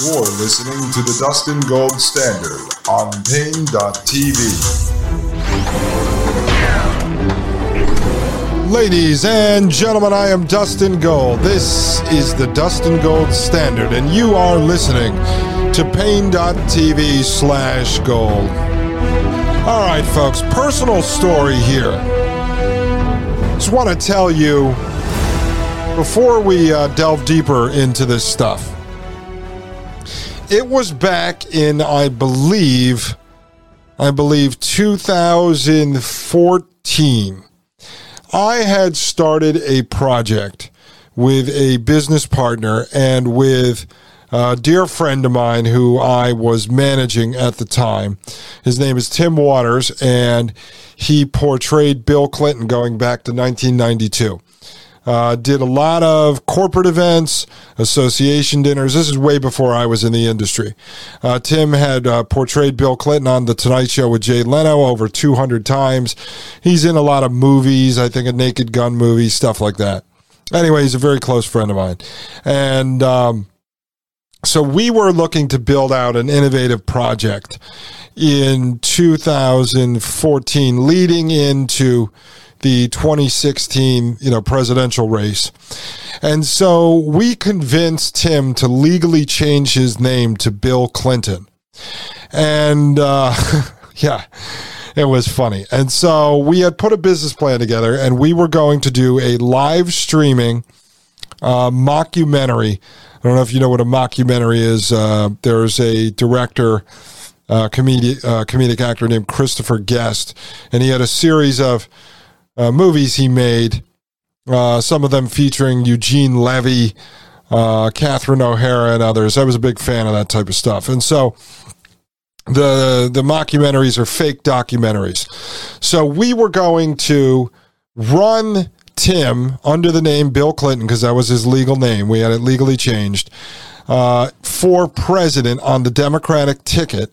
You're listening to the Dustin Gold Standard on Paine.tv. Ladies and gentlemen, I am Dustin Gold. This is the Dustin Gold Standard, and you are listening to Paine.tv slash gold. All right, folks, personal story here. Just want to tell you before we uh, delve deeper into this stuff. It was back in, I believe, I believe 2014. I had started a project with a business partner and with a dear friend of mine who I was managing at the time. His name is Tim Waters, and he portrayed Bill Clinton going back to 1992. Uh, did a lot of corporate events, association dinners. This is way before I was in the industry. Uh, Tim had uh, portrayed Bill Clinton on The Tonight Show with Jay Leno over 200 times. He's in a lot of movies, I think a Naked Gun movie, stuff like that. Anyway, he's a very close friend of mine. And um, so we were looking to build out an innovative project in 2014, leading into the 2016 you know presidential race. And so we convinced Tim to legally change his name to bill clinton. And uh, yeah it was funny. And so we had put a business plan together and we were going to do a live streaming uh, mockumentary. I don't know if you know what a mockumentary is. Uh, there's a director uh, comedic, uh, comedic actor named christopher guest and he had a series of uh, movies he made, uh, some of them featuring Eugene Levy, uh, Catherine O'Hara, and others. I was a big fan of that type of stuff. And so the the mockumentaries are fake documentaries. So we were going to run Tim under the name Bill Clinton because that was his legal name. We had it legally changed uh, for president on the Democratic ticket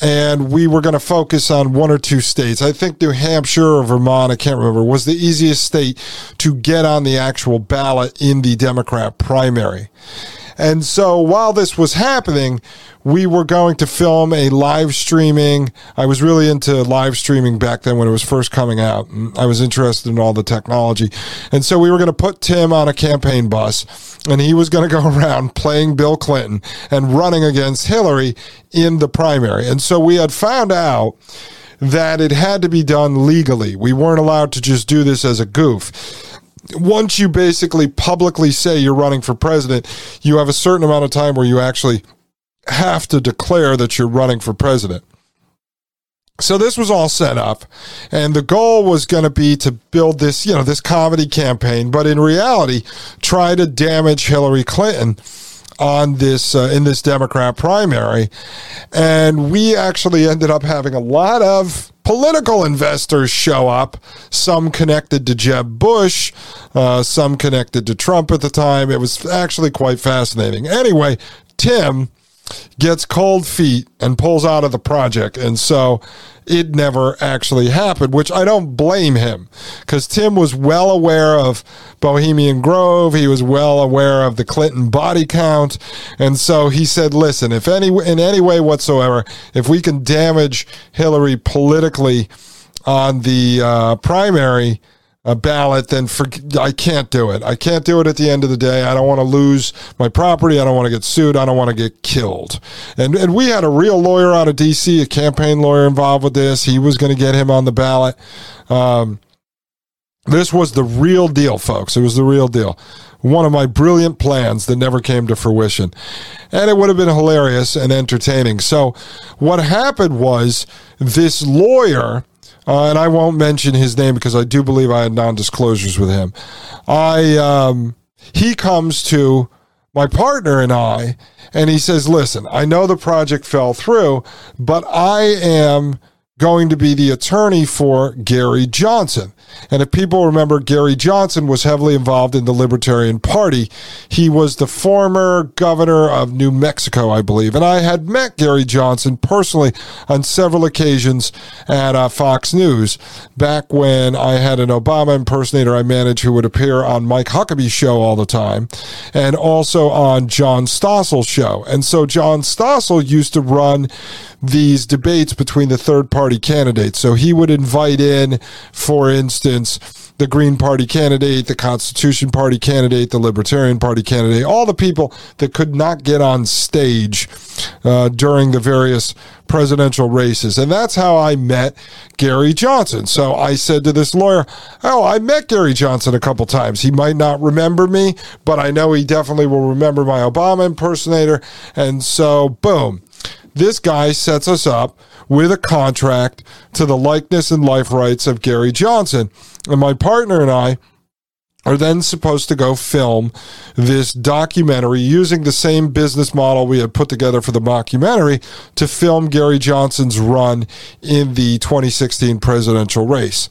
and we were going to focus on one or two states. I think New Hampshire or Vermont, I can't remember, was the easiest state to get on the actual ballot in the Democrat primary. And so while this was happening, we were going to film a live streaming. I was really into live streaming back then when it was first coming out. And I was interested in all the technology. And so we were going to put Tim on a campaign bus and he was going to go around playing Bill Clinton and running against Hillary in the primary. And so we had found out that it had to be done legally. We weren't allowed to just do this as a goof once you basically publicly say you're running for president, you have a certain amount of time where you actually have to declare that you're running for president. So this was all set up, and the goal was going to be to build this, you know, this comedy campaign, but in reality, try to damage Hillary Clinton on this uh, in this Democrat primary, and we actually ended up having a lot of political investors show up, some connected to Jeb Bush, uh, some connected to Trump at the time. It was actually quite fascinating. Anyway, Tim gets cold feet and pulls out of the project. And so it never actually happened, which I don't blame him because Tim was well aware of Bohemian Grove. He was well aware of the Clinton body count. And so he said, listen, if any, in any way whatsoever, if we can damage Hillary politically on the uh, primary, a ballot, then for, I can't do it. I can't do it at the end of the day. I don't want to lose my property. I don't want to get sued. I don't want to get killed. And and we had a real lawyer out of D.C., a campaign lawyer involved with this. He was going to get him on the ballot. Um, this was the real deal, folks. It was the real deal. One of my brilliant plans that never came to fruition. And it would have been hilarious and entertaining. So, what happened was this lawyer uh, and I won't mention his name because I do believe I had non-disclosures with him. I um, he comes to my partner and I, and he says, "Listen, I know the project fell through, but I am." going to be the attorney for Gary Johnson. And if people remember, Gary Johnson was heavily involved in the Libertarian Party. He was the former governor of New Mexico, I believe. And I had met Gary Johnson personally on several occasions at uh, Fox News back when I had an Obama impersonator I managed who would appear on Mike Huckabee's show all the time and also on John Stossel's show. And so John Stossel used to run these debates between the third party candidates. So he would invite in, for instance, the Green Party candidate, the Constitution Party candidate, the Libertarian Party candidate, all the people that could not get on stage uh, during the various presidential races. And that's how I met Gary Johnson. So I said to this lawyer, Oh, I met Gary Johnson a couple times. He might not remember me, but I know he definitely will remember my Obama impersonator. And so, boom this guy sets us up with a contract to the likeness and life rights of Gary Johnson. And my partner and I are then supposed to go film this documentary using the same business model we had put together for the mockumentary to film Gary Johnson's run in the 2016 presidential race.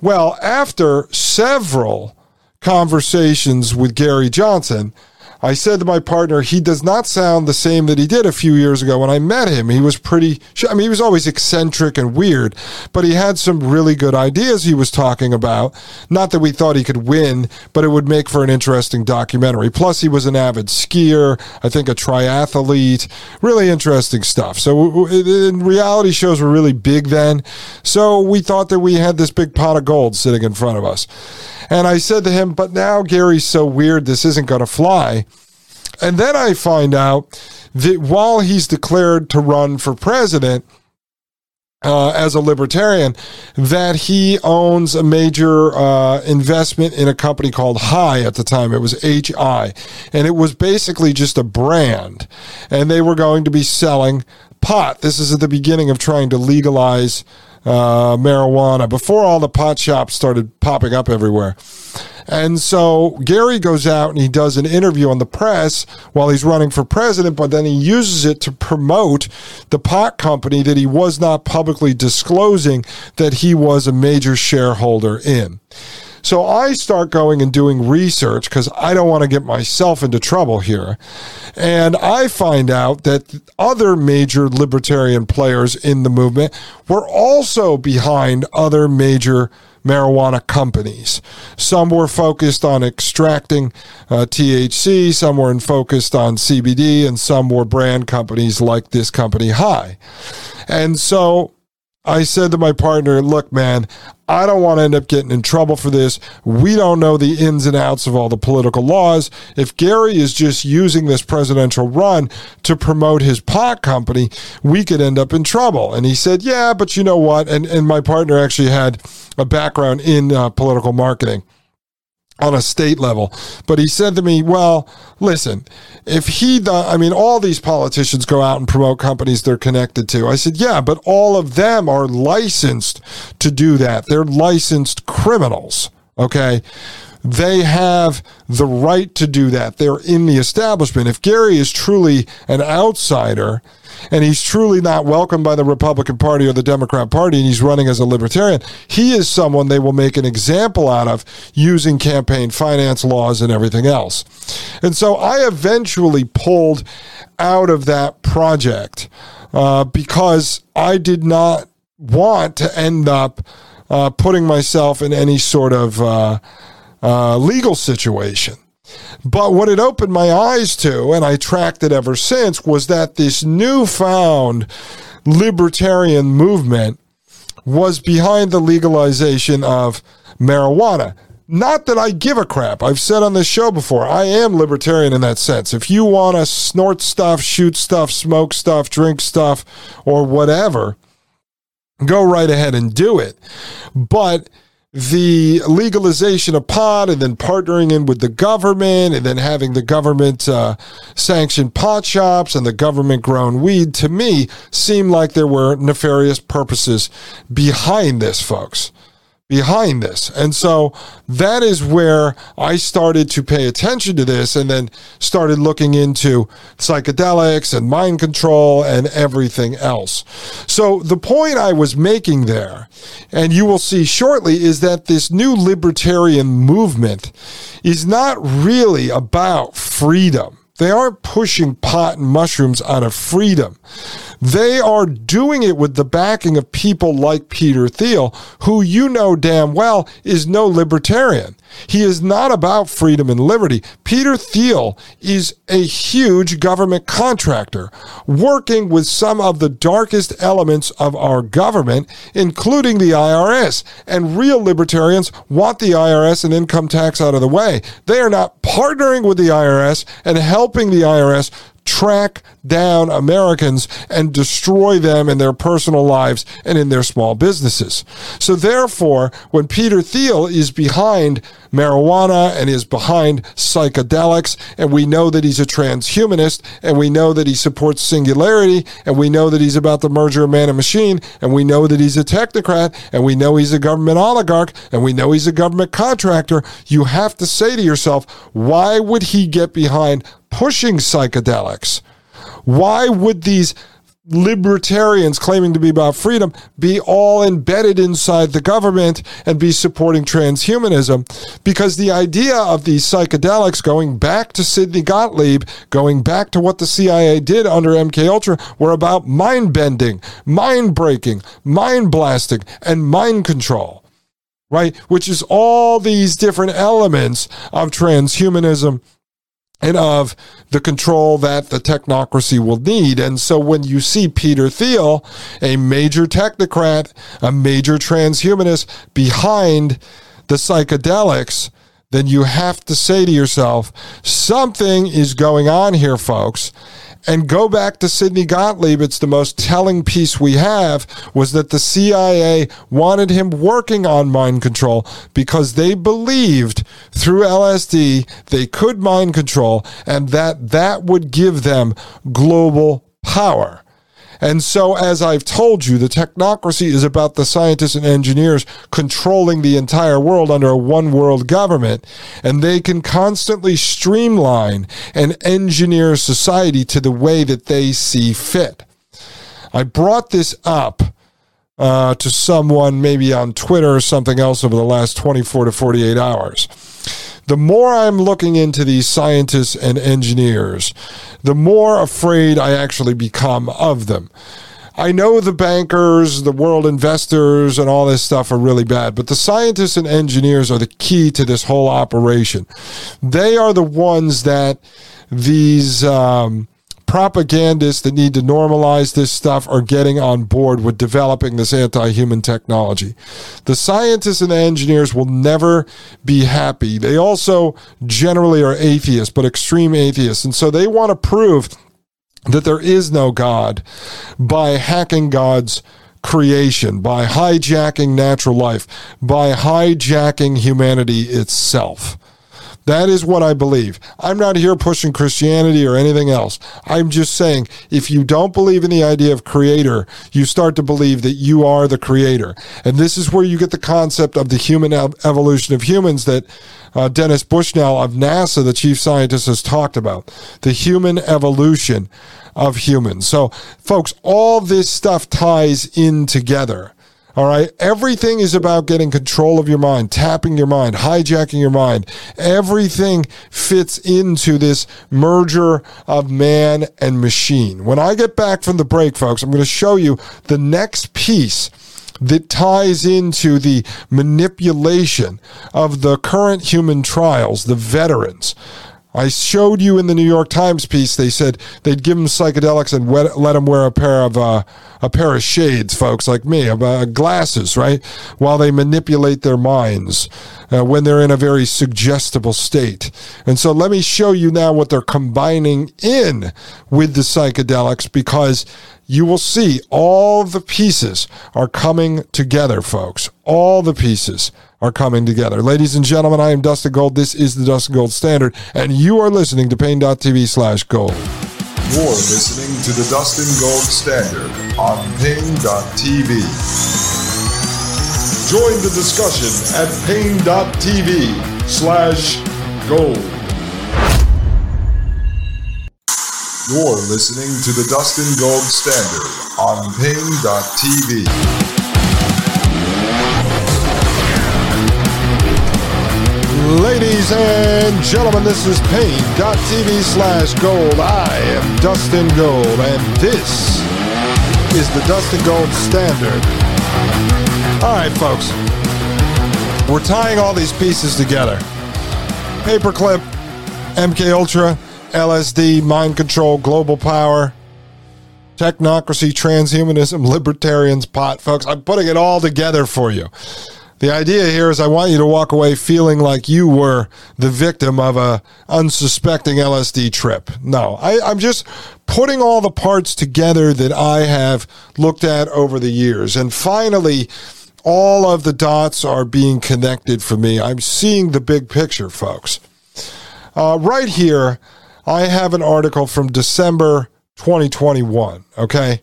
Well, after several conversations with Gary Johnson, I said to my partner, he does not sound the same that he did a few years ago when I met him. He was pretty, I mean, he was always eccentric and weird, but he had some really good ideas he was talking about. Not that we thought he could win, but it would make for an interesting documentary. Plus, he was an avid skier, I think a triathlete, really interesting stuff. So, reality shows were really big then. So, we thought that we had this big pot of gold sitting in front of us. And I said to him, but now Gary's so weird, this isn't going to fly. And then I find out that while he's declared to run for president, uh, as a libertarian, that he owns a major uh, investment in a company called High at the time. It was HI. And it was basically just a brand. And they were going to be selling pot. This is at the beginning of trying to legalize uh, marijuana before all the pot shops started popping up everywhere. And so Gary goes out and he does an interview on the press while he's running for president, but then he uses it to promote the pot company that he was not publicly disclosing that he was a major shareholder in. So I start going and doing research because I don't want to get myself into trouble here. And I find out that other major libertarian players in the movement were also behind other major marijuana companies. Some were focused on extracting uh, THC, some were focused on CBD, and some were brand companies like this company, High. And so I said to my partner, look, man, I don't want to end up getting in trouble for this. We don't know the ins and outs of all the political laws. If Gary is just using this presidential run to promote his pot company, we could end up in trouble. And he said, yeah, but you know what? And, and my partner actually had a background in uh, political marketing on a state level. But he said to me, well, listen, if he, does, I mean, all these politicians go out and promote companies they're connected to. I said, yeah, but all of them are licensed to do that. They're licensed criminals. Okay. They have the right to do that. They're in the establishment. If Gary is truly an outsider, and he's truly not welcomed by the Republican Party or the Democrat Party, and he's running as a libertarian, he is someone they will make an example out of using campaign finance laws and everything else. And so I eventually pulled out of that project uh, because I did not want to end up uh, putting myself in any sort of uh, uh legal situation. But what it opened my eyes to, and I tracked it ever since, was that this newfound libertarian movement was behind the legalization of marijuana. Not that I give a crap. I've said on this show before, I am libertarian in that sense. If you want to snort stuff, shoot stuff, smoke stuff, drink stuff, or whatever, go right ahead and do it. But the legalization of pot and then partnering in with the government and then having the government uh, sanction pot shops and the government grown weed to me seemed like there were nefarious purposes behind this, folks behind this. And so that is where I started to pay attention to this and then started looking into psychedelics and mind control and everything else. So the point I was making there, and you will see shortly, is that this new libertarian movement is not really about freedom. They aren't pushing pot and mushrooms out of freedom. They are doing it with the backing of people like Peter Thiel, who you know damn well is no libertarian. He is not about freedom and liberty. Peter Thiel is a huge government contractor working with some of the darkest elements of our government, including the IRS. And real libertarians want the IRS and income tax out of the way. They are not partnering with the IRS and helping the IRS track down Americans and destroy them in their personal lives and in their small businesses. So therefore, when Peter Thiel is behind marijuana and is behind psychedelics, and we know that he's a transhumanist, and we know that he supports singularity, and we know that he's about the merger of man and machine, and we know that he's a technocrat, and we know he's a government oligarch, and we know he's a government contractor, you have to say to yourself, why would he get behind pushing psychedelics? Why would these libertarians claiming to be about freedom be all embedded inside the government and be supporting transhumanism because the idea of these psychedelics going back to Sidney Gottlieb going back to what the CIA did under MK Ultra were about mind bending mind breaking mind blasting and mind control right which is all these different elements of transhumanism and of the control that the technocracy will need. And so when you see Peter Thiel, a major technocrat, a major transhumanist behind the psychedelics, then you have to say to yourself, something is going on here, folks. And go back to Sidney Gottlieb. It's the most telling piece we have was that the CIA wanted him working on mind control because they believed through LSD they could mind control and that that would give them global power. And so, as I've told you, the technocracy is about the scientists and engineers controlling the entire world under a one world government. And they can constantly streamline and engineer society to the way that they see fit. I brought this up uh, to someone, maybe on Twitter or something else, over the last 24 to 48 hours the more I'm looking into these scientists and engineers, the more afraid I actually become of them. I know the bankers, the world investors, and all this stuff are really bad, but the scientists and engineers are the key to this whole operation. They are the ones that these um, propagandists that need to normalize this stuff are getting on board with developing this anti human technology. The scientists and the engineers will never be happy. They also generally are atheists, but extreme atheists. And so they want to prove that there is no God by hacking God's creation, by hijacking natural life, by hijacking humanity itself. That is what I believe. I'm not here pushing Christianity or anything else. I'm just saying if you don't believe in the idea of creator, you start to believe that you are the creator. And this is where you get the concept of the human evolution of humans that uh, Dennis Bushnell of NASA, the chief scientist, has talked about. The human evolution of humans. So, folks, all this stuff ties in together. All right. Everything is about getting control of your mind, tapping your mind, hijacking your mind. Everything fits into this merger of man and machine. When I get back from the break, folks, I'm going to show you the next piece that ties into the manipulation of the current human trials, the veterans. I showed you in the New York Times piece. They said they'd give them psychedelics and let them wear a pair of uh, a pair of shades, folks like me, uh, glasses, right, while they manipulate their minds uh, when they're in a very suggestible state. And so, let me show you now what they're combining in with the psychedelics because you will see all the pieces are coming together, folks. All the pieces are coming together. Ladies and gentlemen, I am Dustin Gold. This is the Dustin Gold Standard, and you are listening to Paine.tv slash gold. You're listening to the Dustin Gold Standard on Paine.tv. Join the discussion at Paine.tv slash gold. You're listening to the Dustin Gold Standard on Paine.tv. Ladies and gentlemen, this is Paine.tv slash gold. I am Dustin Gold, and this is the Dustin Gold Standard. All right, folks. We're tying all these pieces together. Paperclip, MK Ultra, LSD, mind control, global power, technocracy, transhumanism, libertarians, pot, folks. I'm putting it all together for you. The idea here is I want you to walk away feeling like you were the victim of a unsuspecting LSD trip. No, I, I'm just putting all the parts together that I have looked at over the years. And finally, all of the dots are being connected for me. I'm seeing the big picture, folks. Uh, right here, I have an article from December 2021, okay?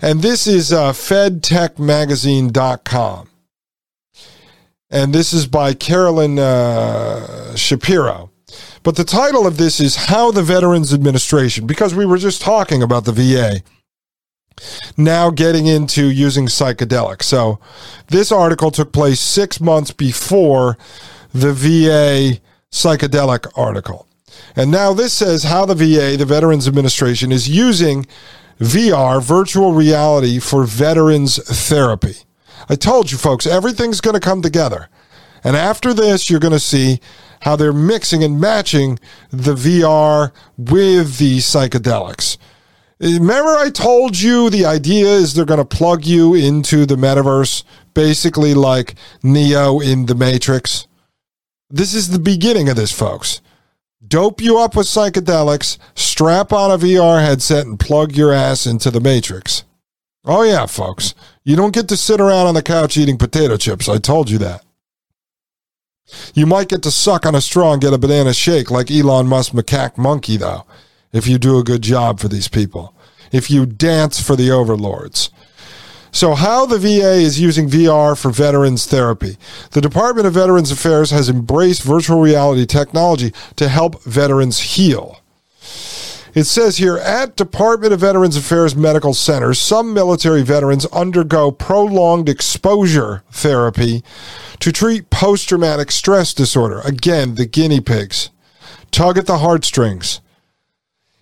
And this is uh, fedtechmagazine.com. And this is by Carolyn uh, Shapiro. But the title of this is How the Veterans Administration, because we were just talking about the VA now getting into using psychedelics. So this article took place six months before the VA psychedelic article. And now this says how the VA, the Veterans Administration, is using VR, virtual reality, for veterans therapy. I told you folks, everything's going to come together. And after this, you're going to see how they're mixing and matching the VR with the psychedelics. Eh, remember, I told you the idea is they're going to plug you into the metaverse, basically like Neo in the Matrix. This is the beginning of this, folks. Dope you up with psychedelics, strap on a VR headset, and plug your ass into the Matrix. Oh, yeah, folks. You don't get to sit around on the couch eating potato chips. I told you that. You might get to suck on a straw and get a banana shake like Elon Musk macaque monkey, though if you do a good job for these people, if you dance for the overlords. So, how the VA is using VR for veterans therapy. The Department of Veterans Affairs has embraced virtual reality technology to help veterans heal. It says here at Department of Veterans Affairs medical centers, some military veterans undergo prolonged exposure therapy to treat post traumatic stress disorder. Again, the guinea pigs. Tug at the heartstrings.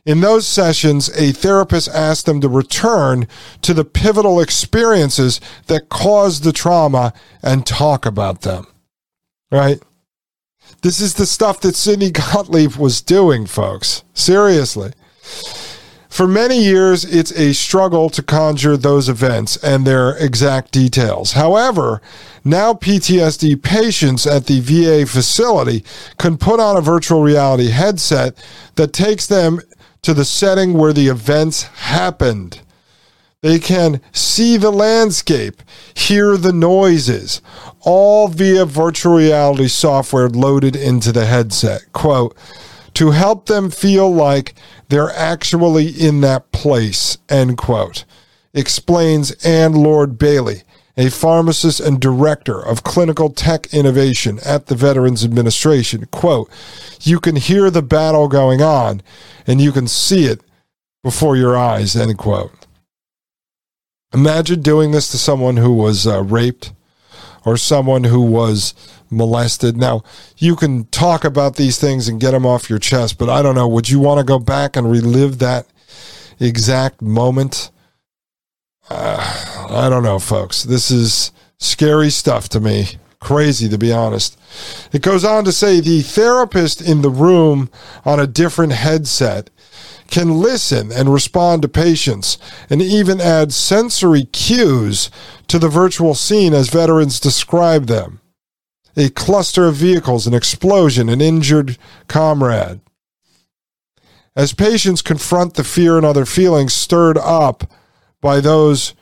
In those sessions, a therapist asked them to return to the pivotal experiences that caused the trauma and talk about them. Right? This is the stuff that Sidney Gottlieb was doing, folks. Seriously. For many years, it's a struggle to conjure those events and their exact details. However, now PTSD patients at the VA facility can put on a virtual reality headset that takes them to the setting where the events happened. They can see the landscape, hear the noises, all via virtual reality software loaded into the headset. Quote, to help them feel like they're actually in that place, end quote, explains Anne Lord Bailey, a pharmacist and director of clinical tech innovation at the Veterans Administration. Quote, you can hear the battle going on and you can see it before your eyes, end quote. Imagine doing this to someone who was uh, raped or someone who was molested. Now, you can talk about these things and get them off your chest, but I don't know. Would you want to go back and relive that exact moment? Uh, I don't know, folks. This is scary stuff to me. Crazy, to be honest. It goes on to say the therapist in the room on a different headset can listen and respond to patients and even add sensory cues to the virtual scene as veterans describe them. A cluster of vehicles, an explosion, an injured comrade. As patients confront the fear and other feelings stirred up by those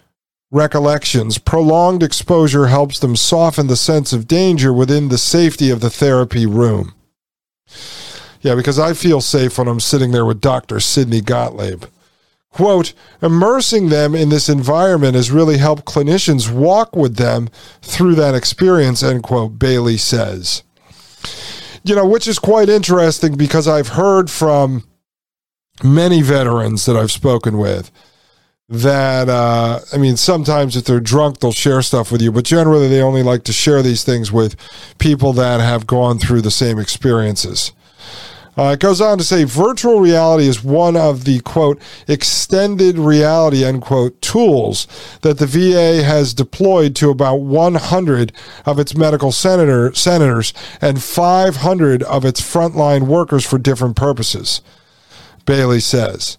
recollections, prolonged exposure helps them soften the sense of danger within the safety of the therapy room. Yeah, because I feel safe when I'm sitting there with Dr. Sidney Gottlieb. Quote, immersing them in this environment has really helped clinicians walk with them through that experience, end quote, Bailey says. You know, which is quite interesting because I've heard from many veterans that I've spoken with that uh, I mean, sometimes if they're drunk, they'll share stuff with you, but generally they only like to share these things with people that have gone through the same experiences. Uh, it goes on to say virtual reality is one of the quote extended reality end quote tools that the VA has deployed to about 100 of its medical senator, senators and 500 of its frontline workers for different purposes. Bailey says.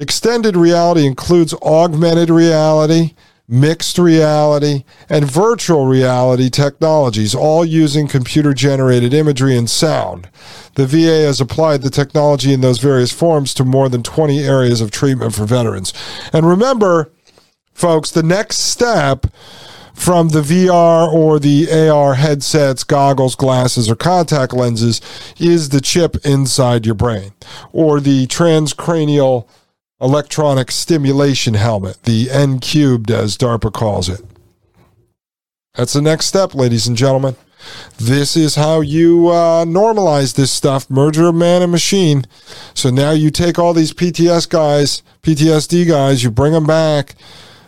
Extended reality includes augmented reality, mixed reality, and virtual reality technologies, all using computer generated imagery and sound. The VA has applied the technology in those various forms to more than 20 areas of treatment for veterans. And remember, folks, the next step from the VR or the AR headsets, goggles, glasses, or contact lenses is the chip inside your brain or the transcranial electronic stimulation helmet, the N cubed, as DARPA calls it. That's the next step, ladies and gentlemen. This is how you uh, normalize this stuff, merger of man and machine. So now you take all these PTS guys, PTSD guys, you bring them back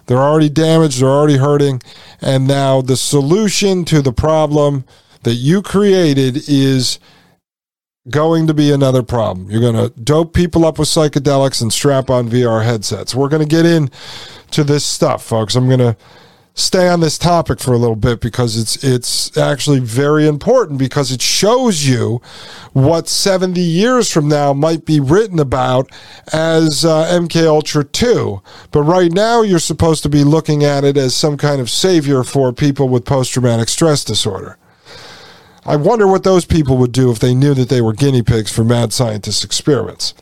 they're already damaged, they're already hurting. And now the solution to the problem that you created is going to be another problem. You're going to dope people up with psychedelics and strap on VR headsets. We're going to get into this stuff, folks. I'm going to stay on this topic for a little bit because it's it's actually very important because it shows you what 70 years from now might be written about as uh, MK Ultra 2 but right now you're supposed to be looking at it as some kind of savior for people with post traumatic stress disorder I wonder what those people would do if they knew that they were guinea pigs for mad scientist experiments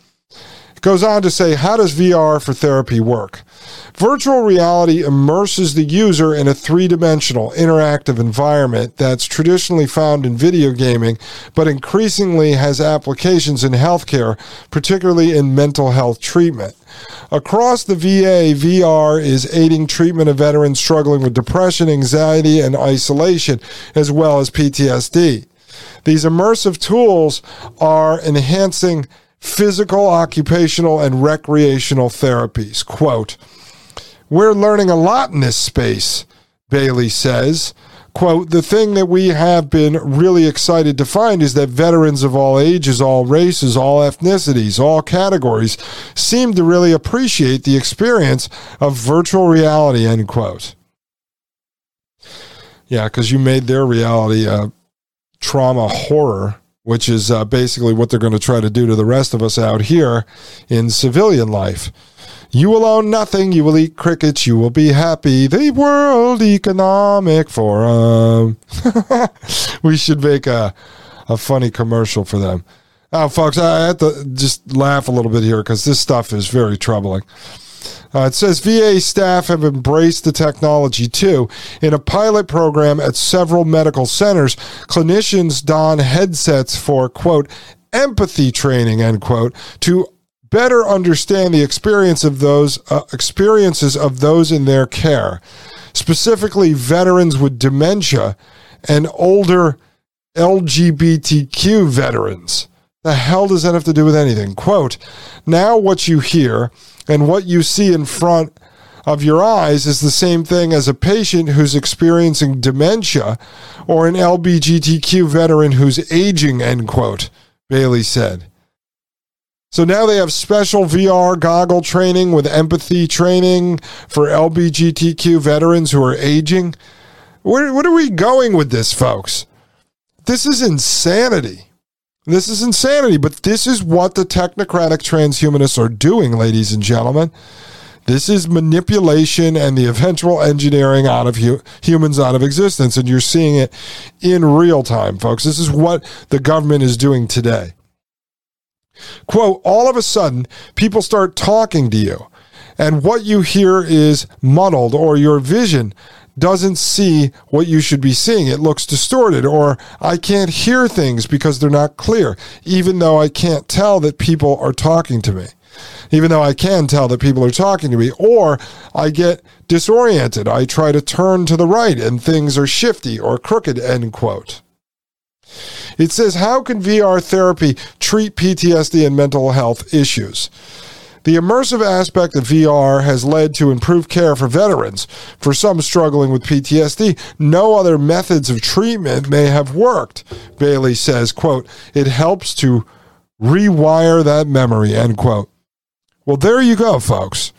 goes on to say how does VR for therapy work Virtual reality immerses the user in a three dimensional interactive environment that's traditionally found in video gaming, but increasingly has applications in healthcare, particularly in mental health treatment. Across the VA, VR is aiding treatment of veterans struggling with depression, anxiety, and isolation, as well as PTSD. These immersive tools are enhancing physical, occupational, and recreational therapies. Quote, we're learning a lot in this space, Bailey says. Quote, the thing that we have been really excited to find is that veterans of all ages, all races, all ethnicities, all categories seem to really appreciate the experience of virtual reality, end quote. Yeah, because you made their reality a trauma horror, which is uh, basically what they're going to try to do to the rest of us out here in civilian life. You will own nothing. You will eat crickets. You will be happy. The World Economic Forum. we should make a, a funny commercial for them. Oh, folks, I have to just laugh a little bit here because this stuff is very troubling. Uh, it says VA staff have embraced the technology too. In a pilot program at several medical centers, clinicians don headsets for, quote, empathy training, end quote, to better understand the experience of those uh, experiences of those in their care, specifically veterans with dementia and older LGBTQ veterans. The hell does that have to do with anything? Quote, now what you hear and what you see in front of your eyes is the same thing as a patient who's experiencing dementia or an LGBTQ veteran who's aging, end quote, Bailey said. So now they have special VR goggle training with empathy training for LGBTQ veterans who are aging. Where, what are we going with this, folks? This is insanity. This is insanity, but this is what the technocratic transhumanists are doing, ladies and gentlemen. This is manipulation and the eventual engineering out of hu- humans out of existence. And you're seeing it in real time, folks. This is what the government is doing today. Quote, all of a sudden, people start talking to you, and what you hear is muddled, or your vision doesn't see what you should be seeing. It looks distorted, or I can't hear things because they're not clear, even though I can't tell that people are talking to me. even though I can tell that people are talking to me, or I get disoriented. I try to turn to the right and things are shifty or crooked, end quote. It says, How can VR therapy treat PTSD and mental health issues? The immersive aspect of VR has led to improved care for veterans. For some struggling with PTSD, no other methods of treatment may have worked. Bailey says, quote, it helps to rewire that memory, end quote. Well, there you go, folks.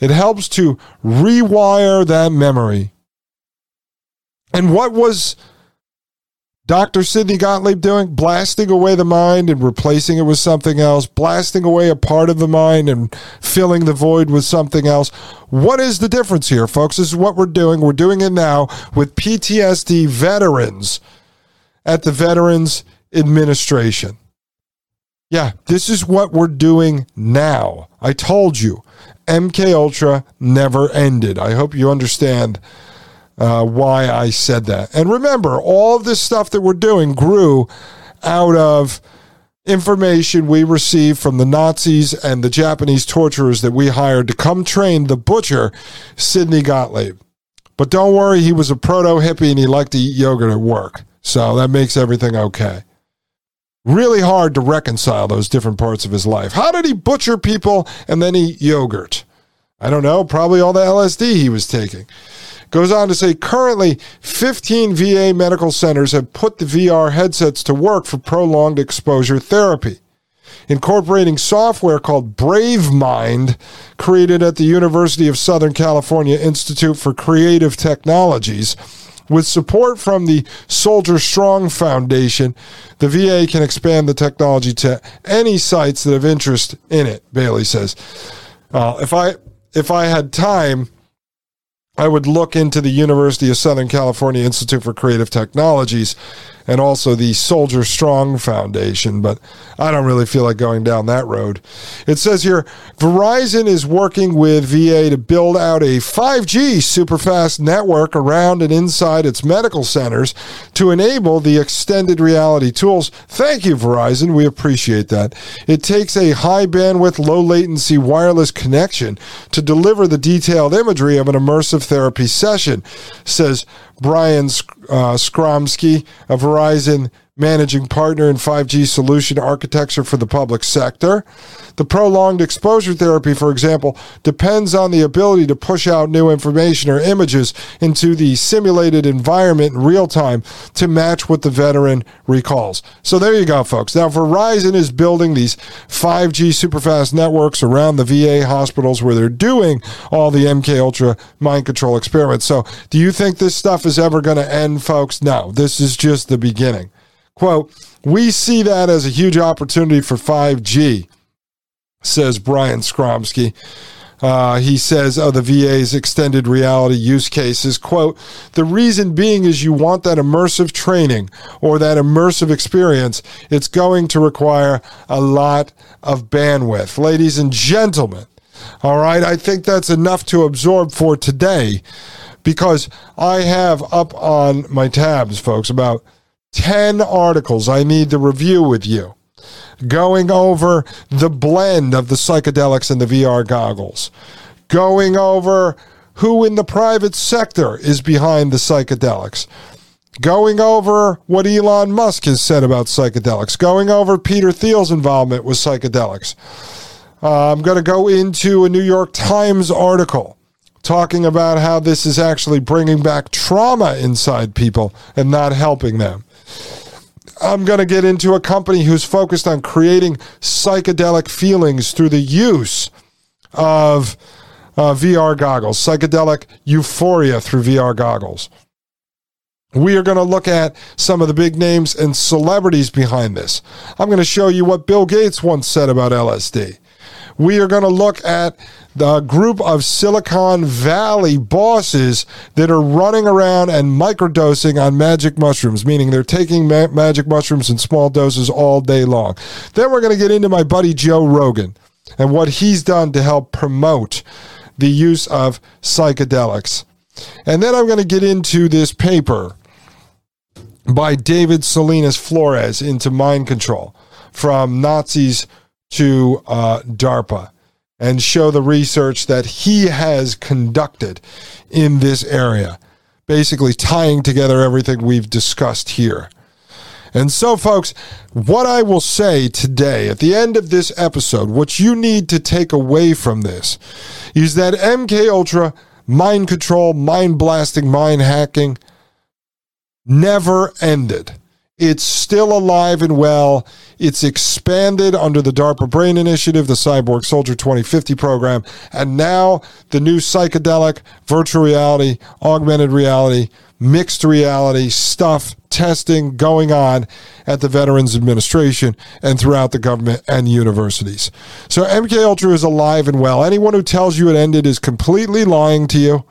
It helps to rewire that memory. And what was Dr. Sidney Gottlieb doing? Blasting away the mind and replacing it with something else, blasting away a part of the mind and filling the void with something else. What is the difference here, folks? This is what we're doing. We're doing it now with PTSD veterans at the Veterans Administration. Yeah, this is what we're doing now. I told you, MK Ultra never ended. I hope you understand uh, why I said that. And remember, all of this stuff that we're doing grew out of information we received from the Nazis and the Japanese torturers that we hired to come train the butcher, Sidney Gottlieb. But don't worry, he was a proto hippie and he liked to eat yogurt at work. So that makes everything okay. Really hard to reconcile those different parts of his life. How did he butcher people and then eat yogurt? I don't know, probably all the LSD he was taking. Goes on to say currently 15 VA medical centers have put the VR headsets to work for prolonged exposure therapy. Incorporating software called BraveMind, created at the University of Southern California Institute for Creative Technologies, with support from the Soldier Strong Foundation, the VA can expand the technology to any sites that have interest in it, Bailey says. Uh, if I if I had time, I would look into the University of Southern California Institute for Creative Technologies and also the Soldier Strong Foundation, but I don't really feel like going down that road. It says here Verizon is working with VA to build out a 5G superfast network around and inside its medical centers to enable the extended reality tools. Thank you, Verizon. We appreciate that. It takes a high bandwidth, low latency wireless connection to deliver the detailed imagery of an immersive therapy session, says Brian uh, Skromsky, a Verizon managing partner in 5G solution architecture for the public sector. The prolonged exposure therapy, for example, depends on the ability to push out new information or images into the simulated environment in real time to match what the veteran recalls. So there you go, folks. Now, Verizon is building these 5G superfast networks around the VA hospitals where they're doing all the MK Ultra mind control experiments. So do you think this stuff is ever going to end, folks? No, this is just the beginning. Quote, we see that as a huge opportunity for 5G, says Brian Skromsky. Uh, he says of the VA's extended reality use cases, quote, the reason being is you want that immersive training or that immersive experience. It's going to require a lot of bandwidth. Ladies and gentlemen, all right, I think that's enough to absorb for today because I have up on my tabs, folks, about 10 articles I need to review with you, going over the blend of the psychedelics and the VR goggles, going over who in the private sector is behind the psychedelics, going over what Elon Musk has said about psychedelics, going over Peter Thiel's involvement with psychedelics. Uh, I'm going to go into a New York Times article talking about how this is actually bringing back trauma inside people and not helping them. I'm going to get into a company who's focused on creating psychedelic feelings through the use of uh, VR goggles, psychedelic euphoria through VR goggles. We are going to look at some of the big names and celebrities behind this. I'm going to show you what Bill Gates once said about LSD. We are going to look at the group of Silicon Valley bosses that are running around and microdosing on magic mushrooms, meaning they're taking ma- magic mushrooms in small doses all day long. Then we're going to get into my buddy Joe Rogan and what he's done to help promote the use of psychedelics. And then I'm going to get into this paper by David Salinas Flores into mind control from Nazis to uh, DARPA. and show the research that he has conducted in this area, basically tying together everything we've discussed here. And so, folks, what I will say today at the end of this episode, what you need to take away from this is that MK Ultra mind control, mind blasting, mind hacking never ended. It's still alive and well. It's expanded under the DARPA Brain Initiative, the Cyborg Soldier 2050 program, and now the new psychedelic, virtual reality, augmented reality, mixed reality stuff, testing going on at the Veterans Administration and throughout the government and universities. So MK Ultra is alive and well. Anyone who tells you it ended is completely lying to you.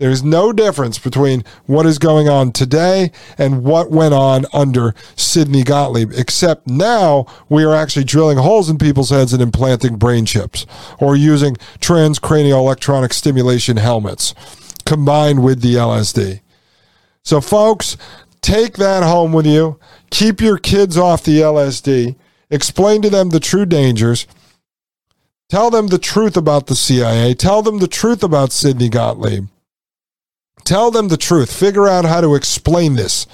There's no difference between what is going on today and what went on under Sidney Gottlieb, except now we are actually drilling holes in people's heads and implanting brain chips or using transcranial electronic stimulation helmets combined with the LSD. So, folks, take that home with you. Keep your kids off the LSD. Explain to them the true dangers. Tell them the truth about the CIA. Tell them the truth about Sidney Gottlieb. Tell them the truth. Figure out how to explain this.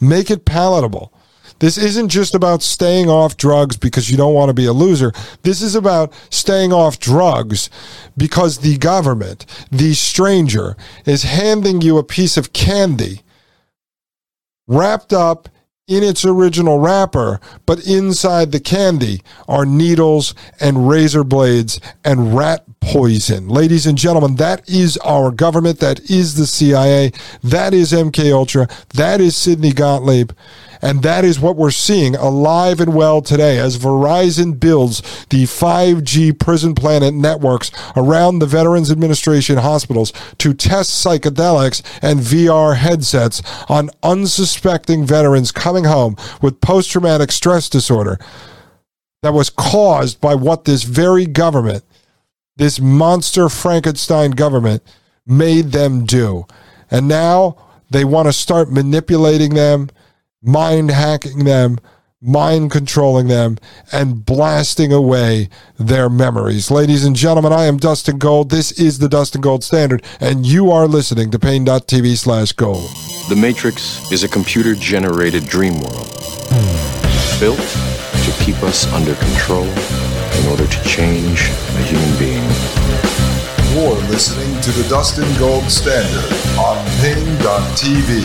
Make it palatable. This isn't just about staying off drugs because you don't want to be a loser. This is about staying off drugs because the government, the stranger, is handing you a piece of candy wrapped up in its original wrapper, but inside the candy are needles and razor blades and rat poison. Ladies and gentlemen, that is our government. That is the CIA. That is MK Ultra. That is Sidney Gottlieb. And that is what we're seeing alive and well today as Verizon builds the 5G prison planet networks around the Veterans Administration hospitals to test psychedelics and VR headsets on unsuspecting veterans coming home with post traumatic stress disorder that was caused by what this very government, this monster Frankenstein government, made them do. And now they want to start manipulating them mind hacking them, mind controlling them, and blasting away their memories. Ladies and gentlemen, I am Dustin Gold. This is the Dustin Gold Standard, and you are listening to Paine.tv slash gold. The Matrix is a computer generated dream world built to keep us under control in order to change a human being. You're listening to the Dustin Gold Standard on Paine.tv.